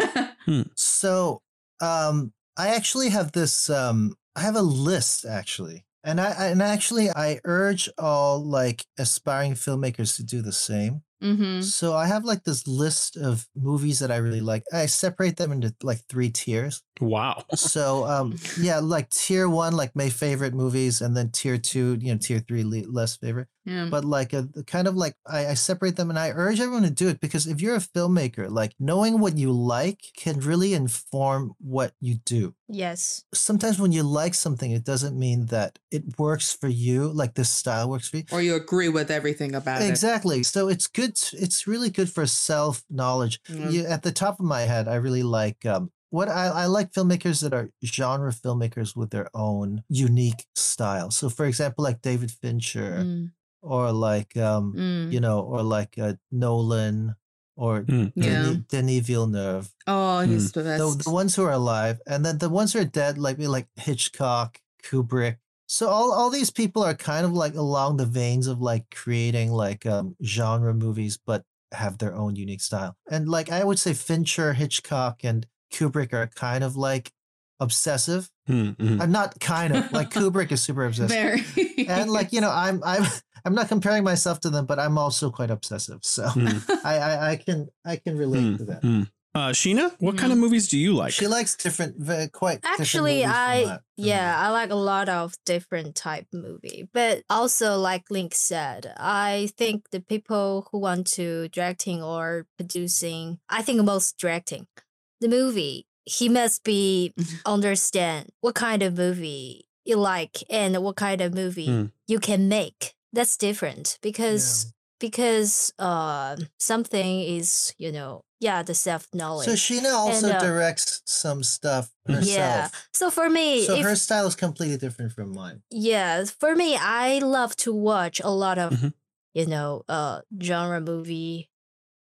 (laughs) So, um, I actually have this. Um, I have a list actually, and I I- and actually I urge all like aspiring filmmakers to do the same. hmm So I have like this list of movies that I really like. I separate them into like three tiers. wow. So um yeah, like tier one, like my favorite movies, and then tier two, you know, tier three less favorite. Yeah. But like a kind of like I, I separate them, and I urge everyone to do it because if you're a filmmaker, like knowing what you like can really inform what you do. yes Sometimes when you like something, it doesn't mean that it works for you, like this style works for you. or you agree with everything about it. Exactly. So it's good. t- It's really good for self knowledge. Yeah. You, at the top of my head, I really like um, what I, I like filmmakers that are genre filmmakers with their own unique style. So, for example, like David Fincher, Mm, or like um, mm. you know, or like uh, Nolan, or Mm, Yeah. Denis, Denis Villeneuve. Oh, he's the best. The, the ones who are alive, and then the ones who are dead, like like Hitchcock, Kubrick. So all, all these people are kind of like along the veins of like creating like um genre movies, but have their own unique style. And like I would say Fincher, Hitchcock, and Kubrick are kind of like obsessive. Mm, mm. I'm not kind of like (laughs) Kubrick is super obsessive. Very. And like, you know, I'm I'm I'm not comparing myself to them, but I'm also quite obsessive. So Mm, (laughs) I, I I can I can relate to mm, that. mm. Uh, Sheena, what kind of movies do you like? She likes different, ve- quite Actually, movies from I that- yeah, me. I like a lot of different type movie, but also like Linq said, I think the people who want to directing or producing, I think most directing the movie, he must be (laughs) understand what kind of movie you like and what kind of movie Mm. you can make. That's different because because uh something is you know yeah the self knowledge. So Sheena also uh, directs some stuff herself. yeah. So for me, So if her style is completely different from mine. Yeah, for me, I love to watch a lot of Mhm. you know uh genre movie.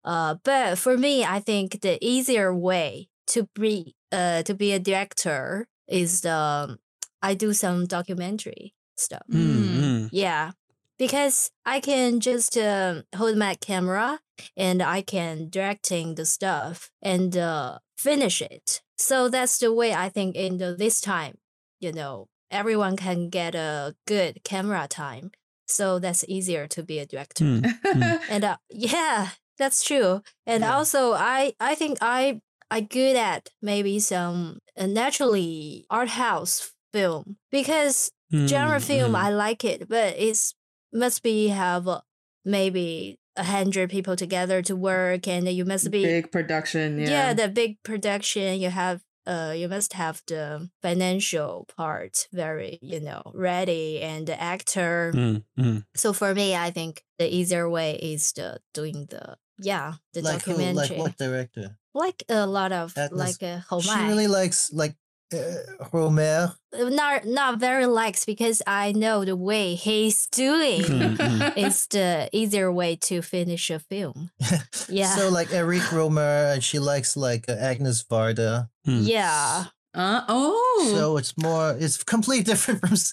Uh, but for me, I think the easier way to be uh to be a director is the I do some documentary stuff. Mm, mm. Yeah, because I can just um, hold my camera and I can directing the stuff and uh, finish it. So that's the way I think in the, this time, you know, everyone can get a good camera time. So that's easier to be a director. Mm. (laughs) And uh, yeah, that's true. And Yeah. also, I I think I I good at maybe some uh, naturally art house film because genre Mm, film mm. I like it, but it's must be have uh, maybe a hundred people together to work, and you must be Big production. Yeah. yeah. the big production. You have uh you must have the financial part very you know ready and the actor. Mm, mm. So for me, I think the easier way is the doing the yeah the like who? documentary Like what director? like a lot of Atlas- like uh, Hou She really likes like uh, Rohmer. not not very likes because I know the way he's doing Mm, mm. is the easier way to finish a film. (laughs) Yeah. So like Eric Rohmer, and she likes like uh, Agnes Varda. Mm. yeah. Uh, oh. So it's more, it's completely (laughs) different from s-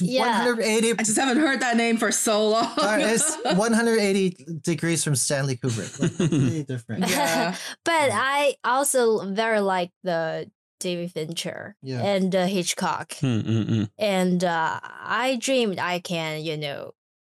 Yeah. 180. I just haven't heard that name for so long. it's (laughs) 180 degrees from Stanley Kubrick. Like, (laughs) completely different. Yeah. but I also very like the David Fincher Yeah. and uh, Hitchcock. Mm, mm, mm. And uh, I dreamed I can, you know,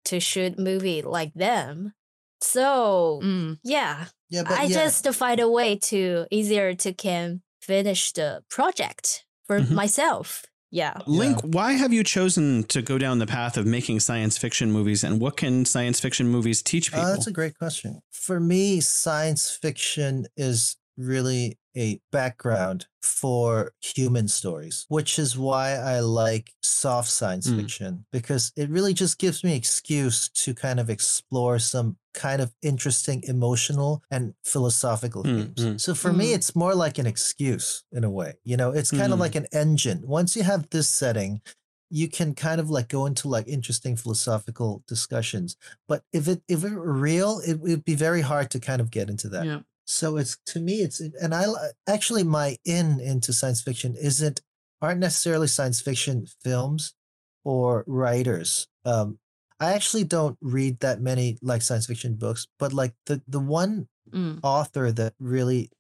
to shoot movie like them. So Mm. yeah, Yeah, but I yeah. just find a way to easier to can finish the project for Mhm. myself. Yeah. Linq, why have you chosen to go down the path of making science fiction movies, and what can science fiction movies teach people? Uh, that's a great question. For me, science fiction is really a background for human stories, which is why I like soft science Mm. fiction because it really just gives me excuse to kind of explore some kind of interesting emotional and philosophical Mm, themes. mm. So for me, Mm. it's more like an excuse in a way. You know, it's kind of Mm. like an engine. Once you have this setting, you can kind of like go into like interesting philosophical discussions. But if it if it were real, it would be very hard to kind of get into that. Yeah. So it's to me, it's and I actually my in into science fiction isn't aren't necessarily science fiction films or writers. Um, I actually don't read that many like science fiction books, but like the the one Mm. author that really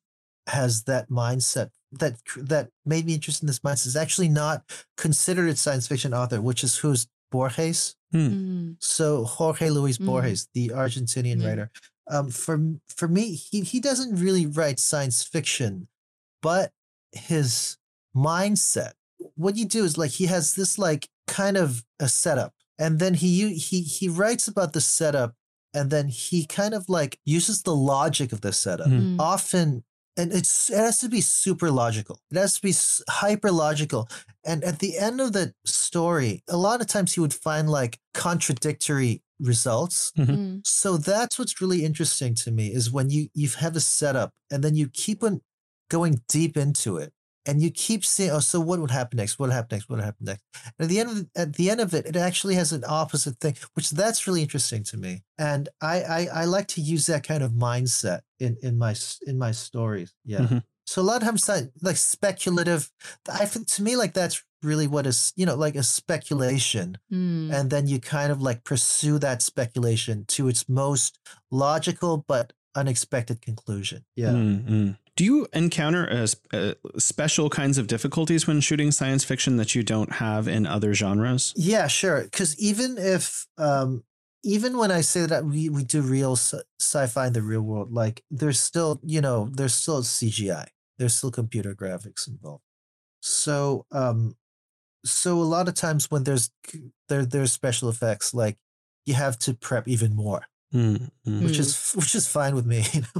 has that mindset that that made me interested in this mindset is actually not considered a science fiction author, which is who's Borges. Mm. So Jorge Luis Mm. Borges, the Argentinian Yeah. writer. Um, for for me, he he doesn't really write science fiction, but his mindset. What you do is like he has this like kind of a setup, and then he he he writes about the setup, and then he kind of like uses the logic of the setup. Mm. Mm. Often, and it's it has to be super logical. It has to be s- hyper logical. And at the end of the story, a lot of times he would find like contradictory results. Mm. So that's what's really interesting to me is when you you have a setup and then you keep on going deep into it and you keep seeing oh so what would happen next what would happen next what would happen next and at the end of the, at the end of it it actually has an opposite thing which that's really interesting to me and I, I I like to use that kind of mindset in in my in my stories yeah Mhm. so a lot of times I- like speculative I think to me like that's really what is you know like a speculation Mm. and then you kind of like pursue that speculation to its most logical but unexpected conclusion. Yeah. Mm, mm. Do you encounter uh, sp- uh, special kinds of difficulties when shooting science fiction that you don't have in other genres? Yeah, sure. Because even if, um, even when I say that we, we do real sci- sci-fi in the real world, like there's still, you know, there's still CGI, there's still computer graphics involved. So, um, so a lot of times when there's there there's special effects, like you have to prep even more, Mm, mm. which Mm. is (laughs) which is fine with me. (laughs) (laughs)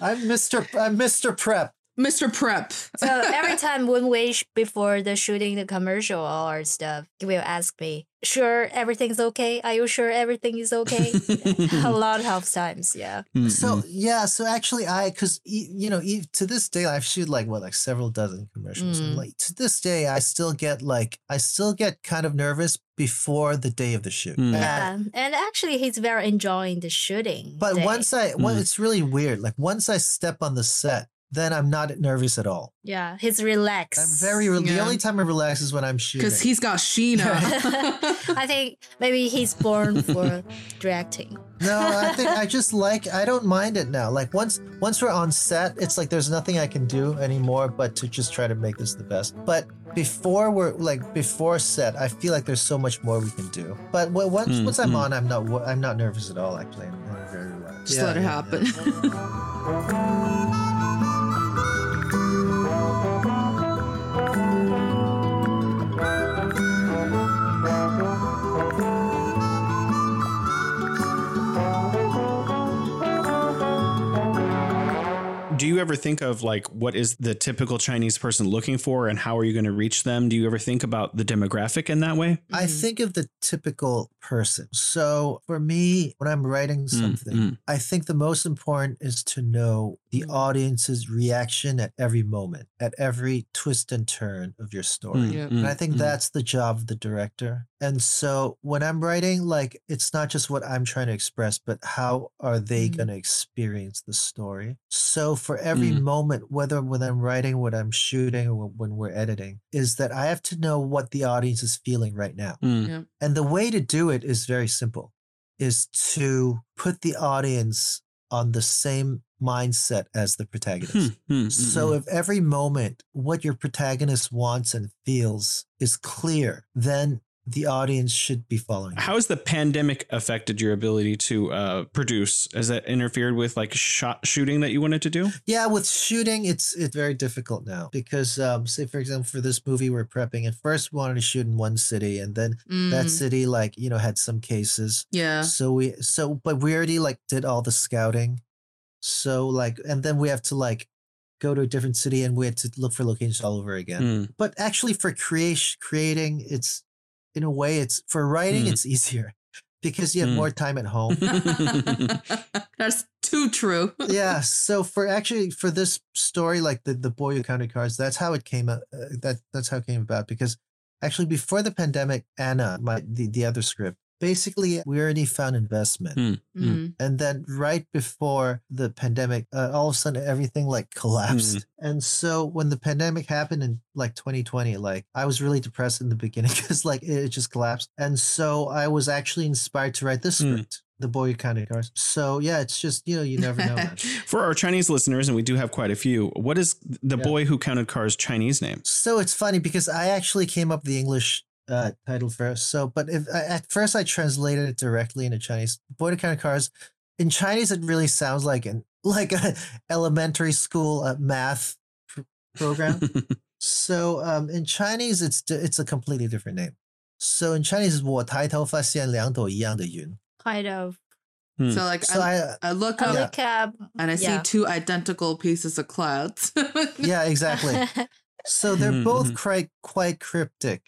I'm Mr. I'm Mr. Prep. Mr. Prep. So (laughs) every time when we sh- before the shooting the commercial or stuff, he will ask me, "Sure, everything's okay? Are you sure everything is okay?" (laughs) a lot of times, yeah. Mm, So yeah, so actually, I because you know to this day I've shoot like what like several dozen commercials, and Mm. like to this day I still get like I still get kind of nervous before the day of the shoot. Mm. And- Yeah, and actually, he's very enjoying the shooting. but day. once I, well, Mm. it's really weird. Like once I step on the set, then I'm not nervous at all. yeah, he's relaxed. I'm very re- the only time I relax is when I'm shooting. Because he's got Sheena. (laughs) (laughs) I think maybe he's born for directing. No, I think I just like I don't mind it now. Like once once we're on set, it's like there's nothing I can do anymore but to just try to make this the best. But before we're like before set, I feel like there's so much more we can do. But w- once Mm, once I'm mm. on, I'm not I'm not nervous at all. Actually, I'm, I'm very relaxed. Just Yeah, let it yeah, happen. (laughs) you ever think of like what is the typical Chinese person looking for and how are you going to reach them? Do you ever think about the demographic in that way? I Mhm. think of the typical person. So for me, when I'm writing something, mm. I think the most important is to know the Mm. audience's reaction at every moment, at every twist and turn of your story. Mm, Yeah. mm, And I think mm. that's the job of the director. And so when I'm writing, like, it's not just what I'm trying to express, but how are they Mhm. going to experience the story? So for every Mm. moment, whether when I'm writing, when I'm shooting, or when we're editing, is that I have to know what the audience is feeling right now. Mm. And the way to do it is very simple, is to put the audience on the same mindset as the protagonist. Hmm, hmm, So mm, if every moment what your protagonist wants and feels is clear, then the audience should be following. How has the pandemic affected your ability to uh, produce? Has that interfered with like shot shooting that you wanted to do? Yeah, with shooting, it's it's very difficult now because, um, say for example, for this movie we're prepping, at first we wanted to shoot in one city, and then that Mm, city like you know had some cases, yeah. so we so but we already like did all the scouting, so like and then we have to like go to a different city and we had to look for locations all over again. Mm. but actually for creation creating it's in a way it's for writing Mm. it's easier (laughs) because you have Mm. more time at home (laughs) That's too true. yeah (laughs) so for actually for this story like the the boy who counted cards that's how it came up uh, that that's how it came about because actually before the pandemic anna my the, the other script basically we already found investment Mm. Mm. and then right before the pandemic uh, all of a sudden everything like collapsed and so when the pandemic happened in like 2020 like i was really depressed in the beginning (laughs) because like it, it just collapsed and so i was actually inspired to write this Hmm. script the boy who counted cars so yeah it's just you know you never know man. (laughs) For our Chinese listeners, and we do have quite a few, what is the Yeah. boy who counted cars Chinese name? so it's funny because i actually came up with the english uh, title first so but if I, at first i translated it directly into chinese boy who counted cars in chinese it really sounds like an (laughs) like a elementary school uh, math pr- program (laughs) So um, in Chinese, it's di- it's a completely different name. So in Chinese, 我抬头发现两朵一样的云. Kind of. Hmm. So like So I, I, I look I up look up. and I see yeah. two identical pieces of clouds. (laughs) yeah, exactly. So they're Mhm, both mhm. quite quite cryptic,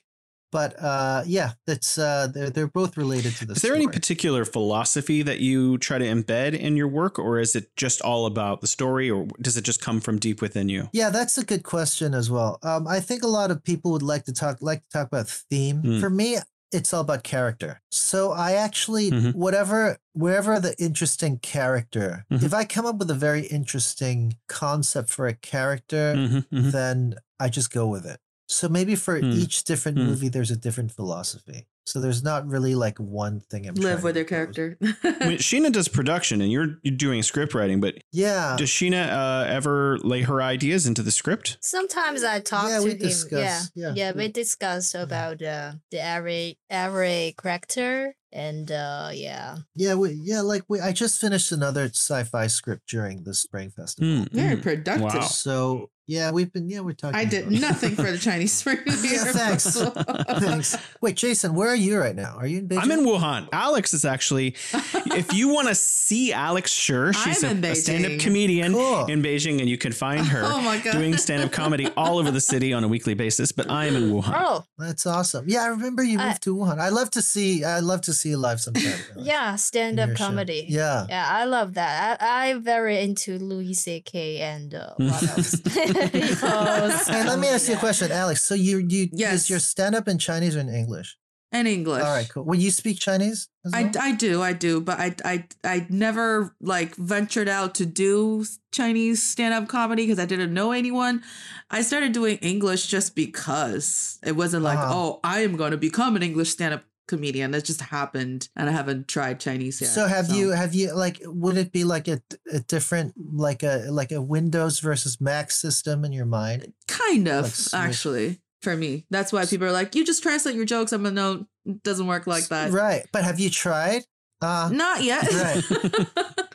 but uh, yeah, that's uh, they're they're both related to this. Is there any particular philosophy that you try to embed in your work, or is it just all about the story, or does it just come from deep within you? Yeah, that's a good question as well. Um, I think a lot of people would like to talk like to talk about theme. Mm. For me, it's all about character. So I actually Mhm. whatever wherever the interesting character, Mhm. if I come up with a very interesting concept for a character, Mhm, mhm. then I just go with it. So maybe for Mm. each different Mm. movie, there's a different philosophy. So there's not really like one thing I'm Live with to your go character. (laughs) When Sheena does production, and you're you're doing script writing, but Yeah. does Sheena uh, ever lay her ideas into the script? Sometimes I talk Yeah, to we him. discuss, Yeah. yeah. we discuss about uh, the every every character and uh yeah. Yeah, we, yeah, like we, I just finished another sci-fi script during the Spring Festival. Mm, Very mm. productive. Wow. So yeah, we've been yeah we're talking. I did about- nothing for the (laughs) Chinese Spring New Yeah, thanks. Festival. (laughs) Thanks. Wait, Jason, where are you right now? Are you in Beijing? I'm in Wuhan. Alex is actually, if you (laughs) want to see Alex Schur, she's I'm a, a stand-up comedian Cool. in Beijing, and you can find her Oh my God. doing stand-up comedy all over the city on a weekly basis. But I am in Wuhan. Oh That's awesome. Yeah, I remember you I- moved to Wuhan. I love to see. I love to see you live sometime. Alex, yeah, stand up your show. comedy. Yeah. Yeah, I love that. I, I'm very into Louis C.K. and uh, what (laughs) else? Because, (laughs) (laughs) Hey, let me ask you a question, Alex. So you you Yes. is your stand up in Chinese or in English? In English. All right, cool. Well, you speak Chinese? as I. I do I do but I I I never like ventured out to do Chinese stand up comedy because I didn't know anyone. I started doing English just because it wasn't like Uh-huh. oh I am going to become an English stand up comedian. That just happened, and I haven't tried Chinese yet. So have you have you like would it be like a, a different like a like a Windows versus Mac system in your mind? Kind of Like actually for me. That's why people are like, you just translate your jokes. I'm a no, it doesn't work like that. Right. But have you tried? Uh Not yet. Right. (laughs)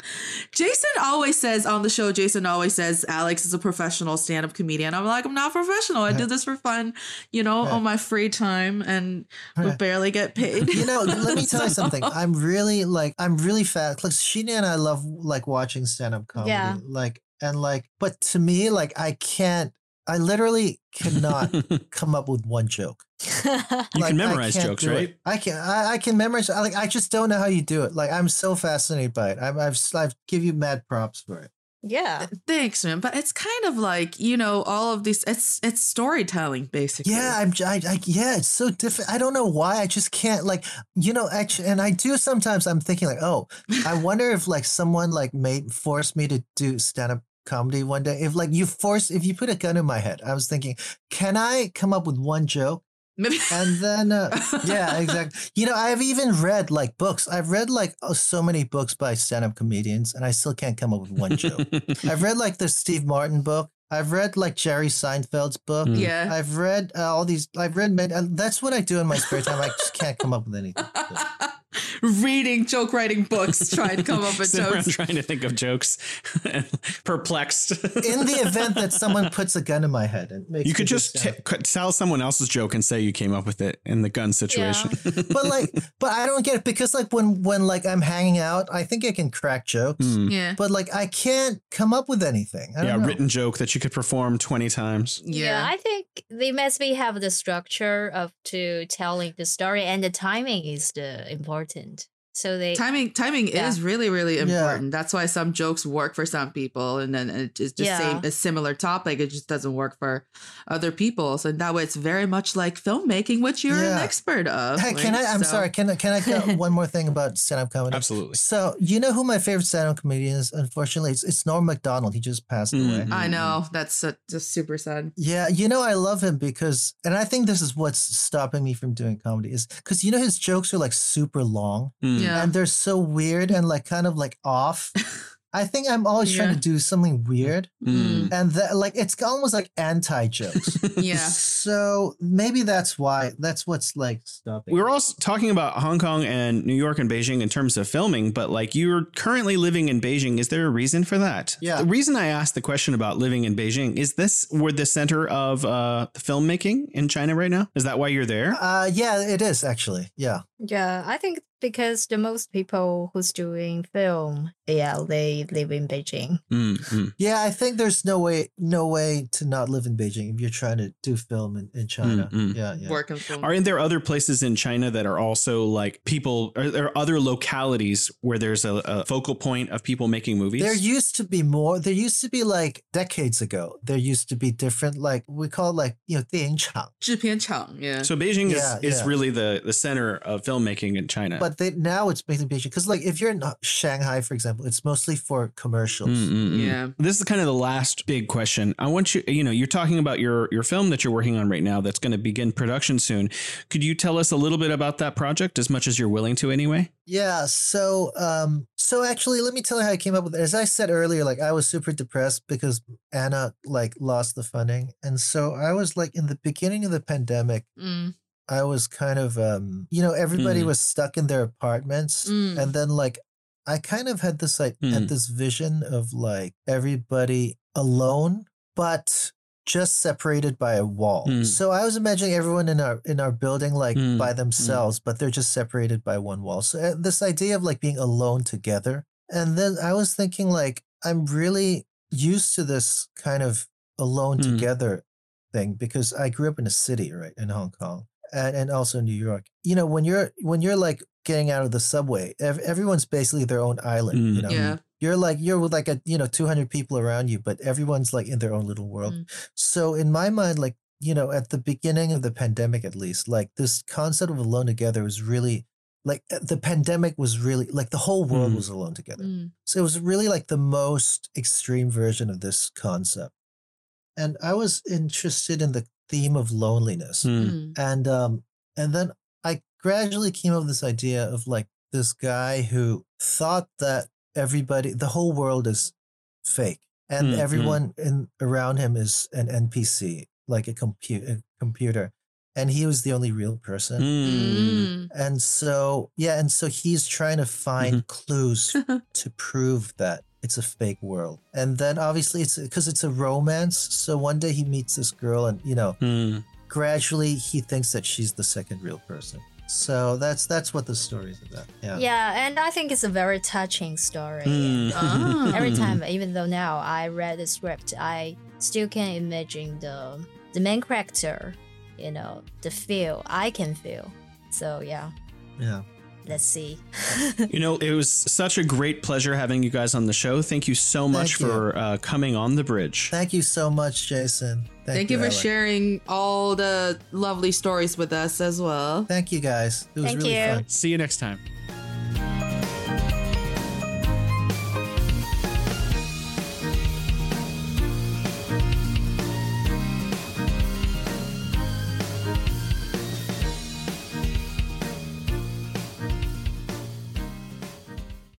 Jason always says on the show, Jason always says Alex is a professional stand up comedian. I'm like, I'm not professional. I do this for fun, you know, on my free time and we barely get paid. you know, (laughs) let me tell you something. I'm really like I'm really fat. Like Sheena and I love like watching stand up comedy. Yeah. Like and like, but to me, like, I can't. I literally cannot (laughs) come up with one joke. (laughs) Like, can memorize jokes, do it. right? I can. I, I can memorize. I, like, I just don't know how you do it. Like, I'm so fascinated by it. I'm, I've, I've give you mad props for it. yeah. Thanks, man. But it's kind of like you know all of these. It's it's storytelling basically. Yeah, I'm. j- I, I, yeah, it's so different. I don't know why. I just can't. Like, you know, actually, and I do sometimes. I'm thinking like, oh, I wonder if like someone like made forced me to do stand up comedy one day. If like you force, if you put a gun in my head, I was thinking, can I come up with one joke? Maybe. And then, uh, yeah, exactly. (laughs) You know, I've even read like books. I've read like oh, so many books by stand up comedians, and I still can't come up with one joke. I've read like the Steve Martin book. I've read like Jerry Seinfeld's book. Mm. yeah. I've read uh, all these. I've read. Many, uh, that's what I do in my spare time. I just can't come up with anything. Reading joke writing books, trying to come up with (laughs) Sit jokes. trying to think of jokes, (laughs) perplexed. In the event that someone puts a gun in my head and makes you could just t- tell someone else's joke and say you came up with it in the gun situation. (laughs) but like, but I don't get it because like when when like I'm hanging out, I think I can crack jokes, Mm. Yeah. but like I can't come up with anything. I don't yeah, know. written joke that you could perform twenty times. Yeah. I think they must be have the structure of to telling the story and the timing is the important important. So they timing timing Yeah. is really really Yeah. important that's why some jokes work for some people and then it is just Yeah. same a similar topic it just doesn't work for other people so that way it's very much like filmmaking which you're an expert of Hey, can I? like, I'm so- sorry. Can I? Can I get (laughs) one more thing about stand-up comedy? Absolutely. So you know who my favorite stand-up comedian is? Unfortunately, it's, it's Norm Macdonald. He just passed Mm. away. i know that's uh, just super sad Yeah, you know I love him because, and I think this is what's stopping me from doing comedy is because you know his jokes are like super long Mm. Yeah and they're so weird and like kind of like off. (laughs) I think I'm always trying to do something weird, Mm. and that like it's almost like anti jokes. (laughs) yeah so maybe that's why. That's what's like stopping. We were also talking about Hong Kong and New York and Beijing in terms of filming, but like you're currently living in Beijing. Is there a reason for that? Yeah. The reason I asked the question about living in Beijing is this where the center of uh, filmmaking in China right now? Is that why you're there? Uh, yeah, it is actually. Yeah. Yeah, I think because the most people who's doing film, yeah, they live in Beijing. Mm, mm. Yeah, I think there's no way, no way to not live in Beijing if you're trying to do film in, in China. Mm, mm. Yeah, yeah. work and film Are there other places in China that are also like people? Are there other localities where there's a, a focal point of people making movies? There used to be more. There used to be like decades ago. There used to be different, like we call it like you know 电影厂. 制片厂 yeah so Beijing Yeah, is, is yeah. really the, the center of filmmaking in China. But they, now it's based in Beijing because like if you're in Shanghai, for example, it's mostly for commercials. Mm, mm, mm. yeah This is kind of the last big question. I want you, you know, you're talking about your your film that you're working on right now that's going to begin production soon. Could you tell us a little bit about that project as much as you're willing to anyway? Yeah. So, um, so actually, let me tell you how I came up with it. As I said earlier, like I was super depressed because Anna like lost the funding, and so I was like in the beginning of the pandemic. Mm. I was kind of, um, you know, everybody Mm. was stuck in their apartments, Mm. and then like I kind of had this like Mm. had this vision of like everybody alone, but just separated by a wall. Mm. So I was imagining everyone in our in our building like Mm, by themselves, but they're just separated by one wall. So uh, this idea of like being alone together, and then I was thinking like I'm really used to this kind of alone together thing because I grew up in a city, right, in Hong Kong and, and also in New York. You know, when you're when you're like getting out of the subway, ev- everyone's basically their own island. Mm. You know, yeah you're like you're with like a you know 200 people around you, but everyone's like in their own little world. Mm. So in my mind, like you know, at the beginning of the pandemic, at least, like this concept of alone together was really like uh, the pandemic was really like the whole world Mm. was alone together. Mm. So it was really like the most extreme version of this concept. And I was interested in the theme of loneliness. Mm. Mm. And um and then I gradually came up with this idea of like this guy who thought that everybody the whole world is fake and Mm, mm. everyone in around him is an NPC, like a compu- a computer. And he was the only real person. Mm. Mm. And so, yeah, and so he's trying to find clues (laughs) to prove that it's a fake world. And then obviously it's because it's a romance. So one day he meets this girl and, you know, Mm. gradually he thinks that she's the second real person. So that's that's what the story is about. Yeah. Yeah, and I think it's a very touching story. Mm. Ah. Every (laughs) time, even though now I read the script, I still can imagine the the main character, you know, the feel I can feel. So yeah, Yeah. Let's see. (laughs) You know, it was such a great pleasure having you guys on the show. Thank you so much Thank for uh, coming on the bridge. Thank you so much, Jason. Thank, Thank you for Alec. sharing all the lovely stories with us as well. Thank you guys. It was Thank really you. fun. See you next time.